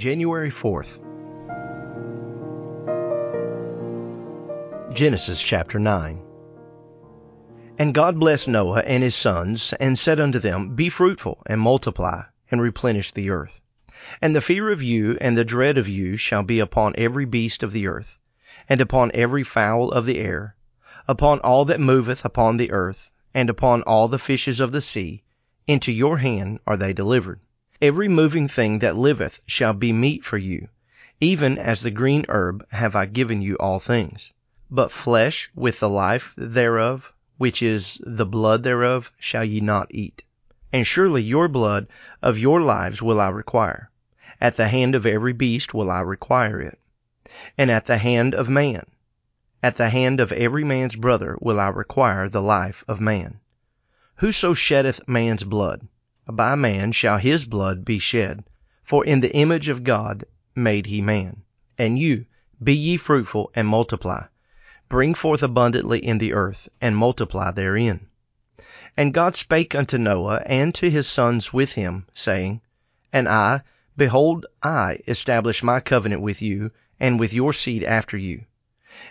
January 4th. Genesis chapter 9. And God blessed Noah and his sons, and said unto them, Be fruitful, and multiply, and replenish the earth. And the fear of you and the dread of you shall be upon every beast of the earth, and upon every fowl of the air, upon all that moveth upon the earth, and upon all the fishes of the sea. Into your hand are they delivered. Every moving thing that liveth shall be meat for you, even as the green herb have I given you all things. But flesh with the life thereof, which is the blood thereof, shall ye not eat. And surely your blood of your lives will I require. At the hand of every beast will I require it. And at the hand of man, at the hand of every man's brother will I require the life of man. Whoso sheddeth man's blood, by man shall his blood be shed, for in the image of God made he man. And you, be ye fruitful and multiply, bring forth abundantly in the earth, and multiply therein. And God spake unto Noah and to his sons with him, saying, And I, behold, I establish my covenant with you, and with your seed after you,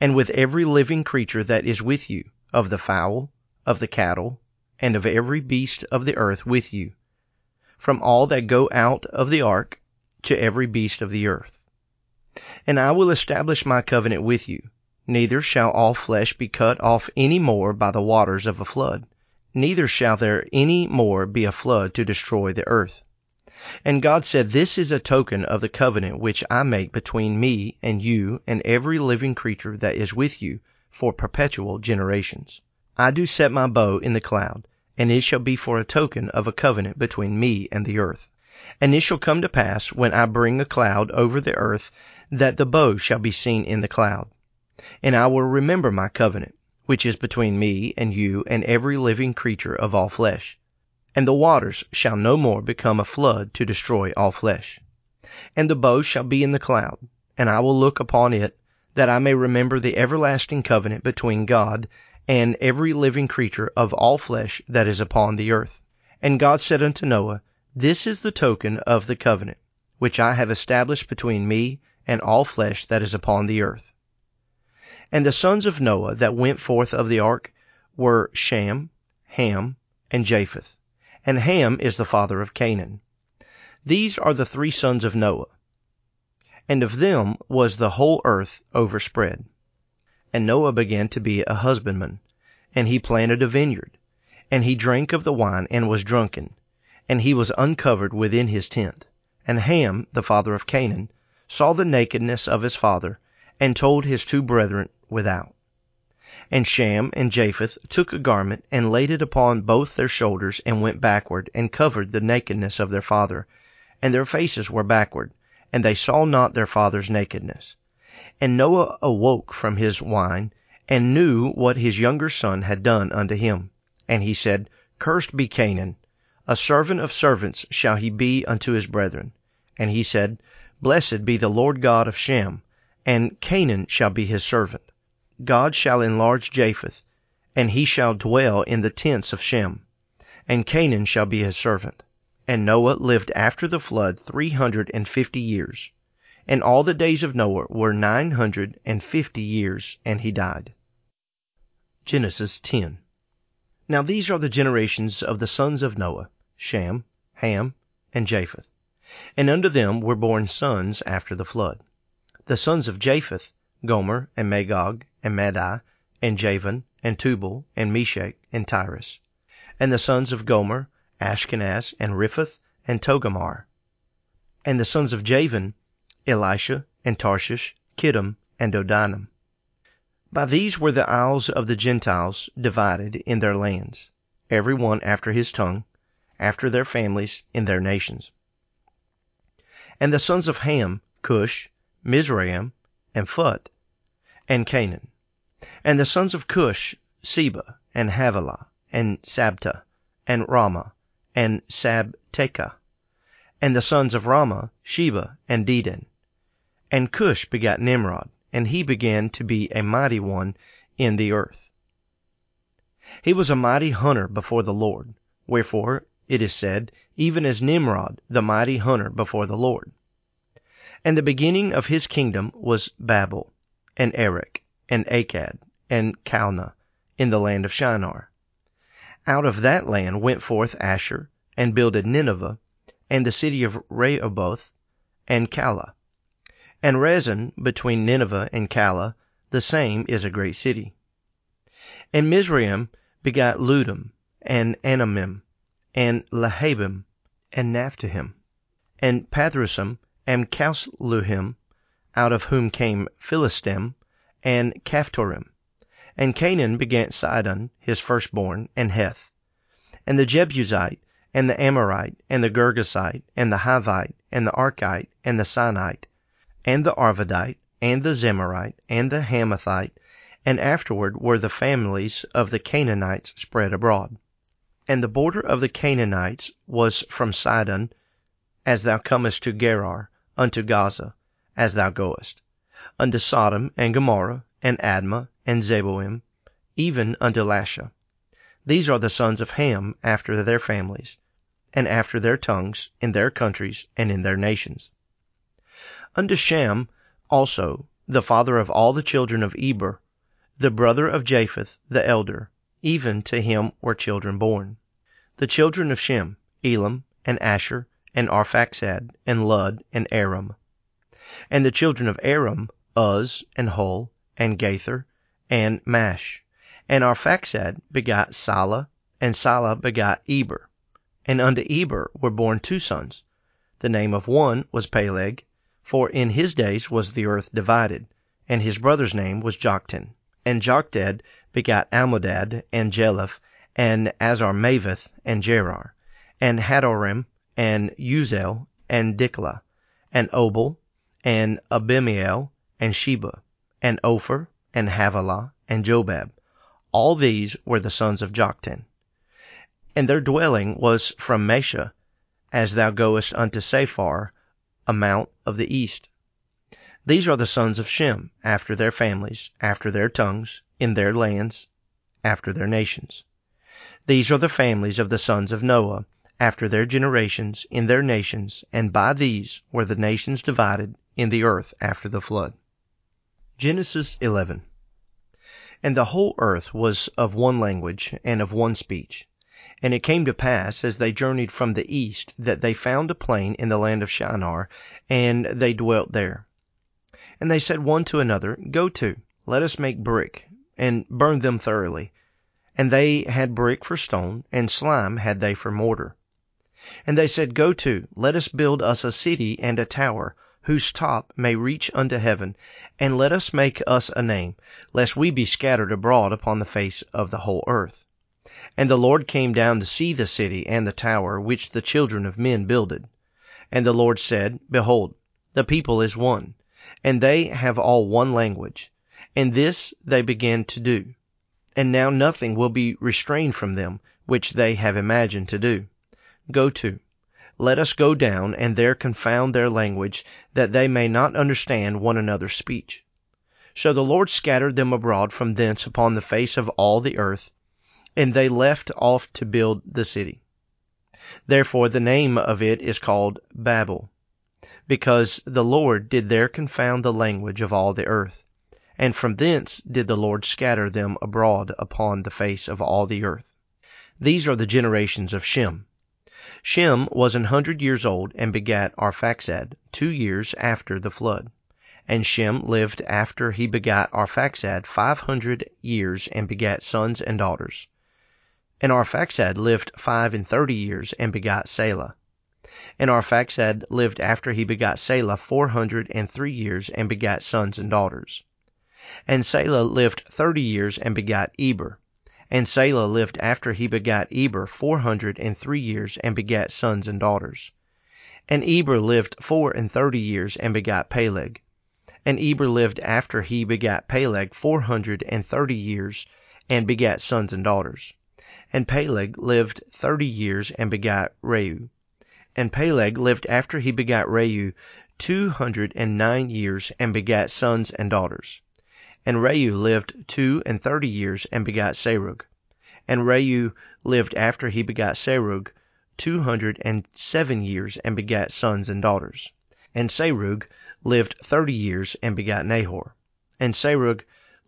and with every living creature that is with you, of the fowl, of the cattle, and of every beast of the earth with you, from all that go out of the ark to every beast of the earth. And I will establish my covenant with you, neither shall all flesh be cut off any more by the waters of a flood, neither shall there any more be a flood to destroy the earth. And God said, This is a token of the covenant which I make between me and you and every living creature that is with you for perpetual generations. I do set my bow in the cloud, and it shall be for a token of a covenant between me and the earth. And it shall come to pass, when I bring a cloud over the earth, that the bow shall be seen in the cloud. And I will remember my covenant, which is between me and you and every living creature of all flesh. And the waters shall no more become a flood to destroy all flesh. And the bow shall be in the cloud, and I will look upon it, that I may remember the everlasting covenant between God and every living creature of all flesh that is upon the earth. And God said unto Noah, This is the token of the covenant, which I have established between me and all flesh that is upon the earth. And the sons of Noah that went forth of the ark were Shem, Ham, and Japheth. And Ham is the father of Canaan. These are the three sons of Noah. And of them was the whole earth overspread. And Noah began to be a husbandman, and he planted a vineyard, and he drank of the wine and was drunken, and he was uncovered within his tent. And Ham, the father of Canaan, saw the nakedness of his father, and told his two brethren without. And Shem and Japheth took a garment, and laid it upon both their shoulders, and went backward, and covered the nakedness of their father, and their faces were backward, and they saw not their father's nakedness. And Noah awoke from his wine, and knew what his younger son had done unto him. And he said, Cursed be Canaan, a servant of servants shall he be unto his brethren. And he said, Blessed be the Lord God of Shem, and Canaan shall be his servant. God shall enlarge Japheth, and he shall dwell in the tents of Shem, and Canaan shall be his servant. And Noah lived after the flood three hundred and fifty years. And all the days of Noah were nine hundred and fifty years, and he died. Genesis 10. Now these are the generations of the sons of Noah, Shem, Ham, and Japheth. And unto them were born sons after the flood. The sons of Japheth, Gomer, and Magog, and Madai, and Javan, and Tubal, and Meshech, and Tiras. And the sons of Gomer, Ashkenaz, and Riphath, and Togarmah. And the sons of Javan, Elishah, and Tarshish, Kittim, and Dodanim. By these were the isles of the Gentiles divided in their lands, every one after his tongue, after their families, in their nations. And the sons of Ham, Cush, Mizraim, and Phut, and Canaan. And the sons of Cush, Seba, and Havilah, and Sabta, and Raamah, and Sabtecha. And the sons of Raamah, Sheba, and Dedan. And Cush begat Nimrod, and he began to be a mighty one in the earth. He was a mighty hunter before the Lord, wherefore it is said, even as Nimrod, the mighty hunter before the Lord. And the beginning of his kingdom was Babel, and Erech, and Akkad, and Calneh, in the land of Shinar. Out of that land went forth Asshur, and builded Nineveh, and the city of Rehoboth, and Calah. And Resen between Nineveh and Calah, the same is a great city. And Mizraim begat Ludim, and Anamim, and Lehabim, and Naphtuhim, and Pathrusim, and Casluhim, out of whom came Philistim, and Caphtorim. And Canaan begat Sidon, his firstborn, and Heth, and the Jebusite, and the Amorite, and the Girgasite, and the Hivite, and the Archite, and the Sinite, and the Arvadite, and the Zemarite, and the Hamathite, and afterward were the families of the Canaanites spread abroad. And the border of the Canaanites was from Sidon, as thou comest to Gerar, unto Gaza, as thou goest, unto Sodom and Gomorrah, and Admah, and Zeboim, even unto Lasha. These are the sons of Ham after their families, and after their tongues, in their countries, and in their nations. Unto Shem also, the father of all the children of Eber, the brother of Japheth the elder, even to him were children born. The children of Shem, Elam, and Asshur, and Arphaxad, and Lud, and Aram. And the children of Aram, Uz, and Hul, and Gether, and Mash. And Arphaxad begot Salah, and Salah begot Eber. And unto Eber were born two sons. The name of one was Peleg, for in his days was the earth divided, and his brother's name was Joktan. And Joktan begat Almodad, and Jeleph, and Azarmaveth, and Jerah, and Hadoram, and Uzal, and Diklah, and Obal, and Abimael, and Sheba, and Ophir, and Havilah, and Jobab. All these were the sons of Joktan. And their dwelling was from Mesha, as thou goest unto Sephar, a mount of the east. These are the sons of Shem, after their families, after their tongues, in their lands, after their nations. These are the families of the sons of Noah, after their generations, in their nations, and by these were the nations divided in the earth after the flood. Genesis 11. And the whole earth was of one language and of one speech. And it came to pass, as they journeyed from the east, that they found a plain in the land of Shinar, and they dwelt there. And they said one to another, Go to, let us make brick, and burn them thoroughly. And they had brick for stone, and slime had they for mortar. And they said, Go to, let us build us a city and a tower, whose top may reach unto heaven, and let us make us a name, lest we be scattered abroad upon the face of the whole earth. And the Lord came down to see the city and the tower which the children of men builded. And the Lord said, Behold, the people is one, and they have all one language. And this they began to do. And now nothing will be restrained from them, which they have imagined to do. Go to, let us go down, and there confound their language, that they may not understand one another's speech. So the Lord scattered them abroad from thence upon the face of all the earth, and they left off to build the city. Therefore the name of it is called Babel, because the Lord did there confound the language of all the earth. And from thence did the Lord scatter them abroad upon the face of all the earth. These are the generations of Shem. Shem was an hundred years old, and begat Arphaxad two years after the flood. And Shem lived after he begat Arphaxad five hundred years, and begat sons and daughters. And Arphaxad lived five and thirty years, and begat Salah. And Arphaxad lived after he begat Salah four hundred and three years, and begat sons and daughters. And Salah lived thirty years, and begat Eber. And Salah lived after he begat Eber four hundred and three years, and begat sons and daughters. And Eber lived four and thirty years, and begat Peleg. And Eber lived after he begat Peleg four hundred and thirty years, and begat sons and daughters. And Peleg lived thirty years, and begat Reu. And Peleg lived after he begat Reu two hundred and nine years, and begat sons and daughters. And Reu lived two and thirty years, and begat Serug. And Reu lived after he begat Serug two hundred and seven years, and begat sons and daughters. And Serug lived thirty years and begot Nahor. And Serug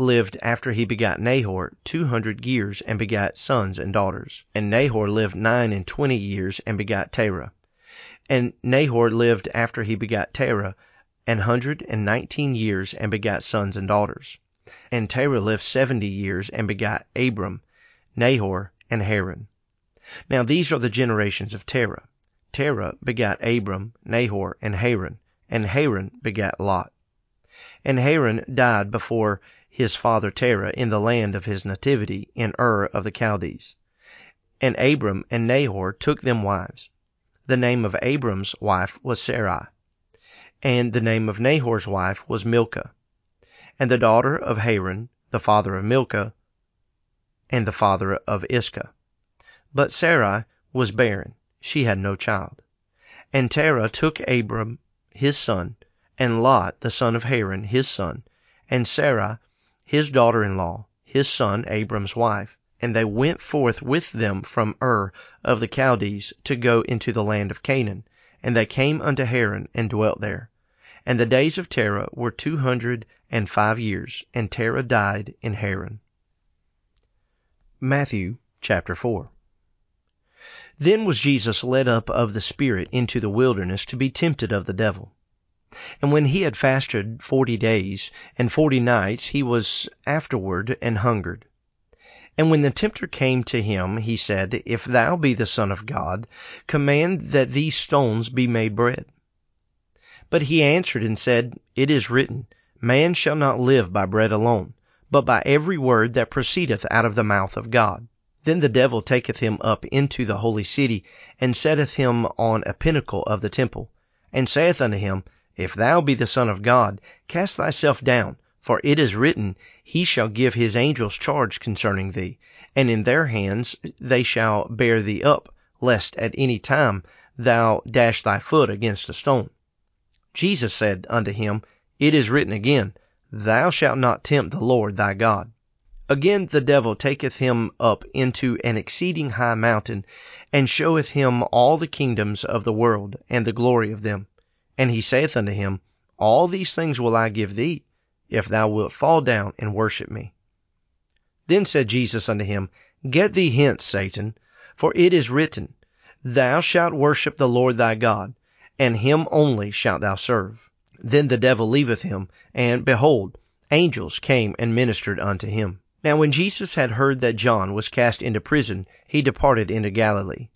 lived after he begot Nahor two hundred years and begat sons and daughters. And Nahor lived nine and twenty years and begot Terah. And Nahor lived after he begot Terah an hundred and nineteen years and begat sons and daughters. And Terah lived seventy years and begot Abram, Nahor, and Haran. Now these are the generations of Terah. Terah begat Abram, Nahor, and Haran, and Haran begat Lot. And Haran died before his father Terah in the land of his nativity in Ur of the Chaldees. And Abram and Nahor took them wives. The name of Abram's wife was Sarai, and the name of Nahor's wife was Milcah, and the daughter of Haran, the father of Milcah, and the father of Iscah. But Sarai was barren, she had no child. And Terah took Abram his son, and Lot the son of Haran his son, and Sarai his daughter in law, his son Abram's wife, and they went forth with them from Ur of the Chaldees to go into the land of Canaan. And they came unto Haran and dwelt there. And the days of Terah were two hundred and five years, and Terah died in Haran. Matthew chapter 4 Then was Jesus led up of the Spirit into the wilderness to be tempted of the devil. And when he had fasted forty days and forty nights, he was afterward and hungered. And when the tempter came to him, he said, If thou be the Son of God, command that these stones be made bread. But he answered and said, It is written, Man shall not live by bread alone, but by every word that proceedeth out of the mouth of God. Then the devil taketh him up into the holy city, and setteth him on a pinnacle of the temple, and saith unto him, If thou be the Son of God, cast thyself down, for it is written, He shall give his angels charge concerning thee, and in their hands they shall bear thee up, lest at any time thou dash thy foot against a stone. Jesus said unto him, It is written again, Thou shalt not tempt the Lord thy God. Again the devil taketh him up into an exceeding high mountain, and showeth him all the kingdoms of the world, and the glory of them. And he saith unto him, All these things will I give thee, if thou wilt fall down and worship me. Then said Jesus unto him, Get thee hence, Satan, for it is written, Thou shalt worship the Lord thy God, and him only shalt thou serve. Then the devil leaveth him, and, behold, angels came and ministered unto him. Now when Jesus had heard that John was cast into prison, he departed into Galilee.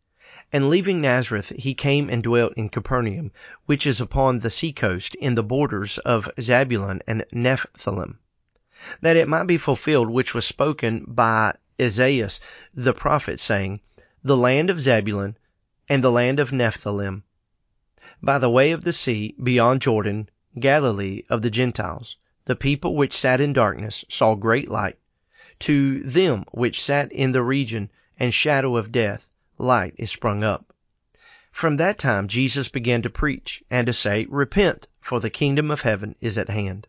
And leaving Nazareth, he came and dwelt in Capernaum, which is upon the sea coast, in the borders of Zabulon and Nephthalim, that it might be fulfilled which was spoken by Esaias the prophet, saying, The land of Zabulon and the land of Nephthalim, by the way of the sea, beyond Jordan, Galilee of the Gentiles, the people which sat in darkness saw great light to them which sat in the region and shadow of death, light is sprung up. From that time Jesus began to preach, and to say, Repent, for the kingdom of heaven is at hand.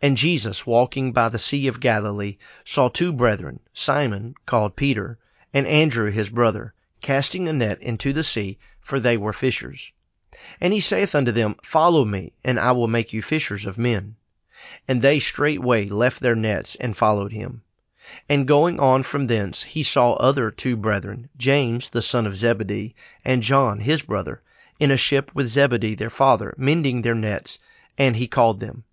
And Jesus, walking by the sea of Galilee, saw two brethren, Simon, called Peter, and Andrew his brother, casting a net into the sea, for they were fishers. And he saith unto them, Follow me, and I will make you fishers of men. And they straightway left their nets and followed him. And going on from thence he saw other two brethren, James the son of Zebedee, and John his brother, in a ship with Zebedee their father, mending their nets, and he called them.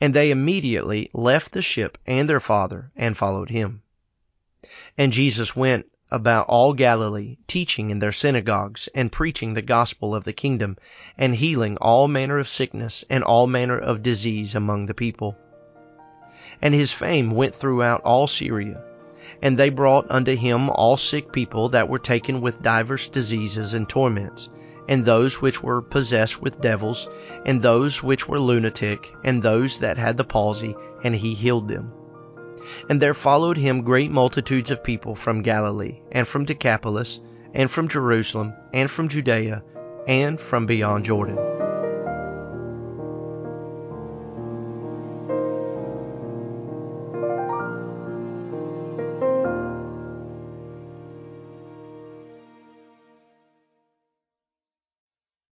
And they immediately left the ship and their father, and followed him. And Jesus went about all Galilee, teaching in their synagogues, and preaching the gospel of the kingdom, and healing all manner of sickness and all manner of disease among the people. And his fame went throughout all Syria. And they brought unto him all sick people that were taken with divers diseases and torments, and those which were possessed with devils, and those which were lunatic, and those that had the palsy, and he healed them. And there followed him great multitudes of people from Galilee, and from Decapolis, and from Jerusalem, and from Judea, and from beyond Jordan.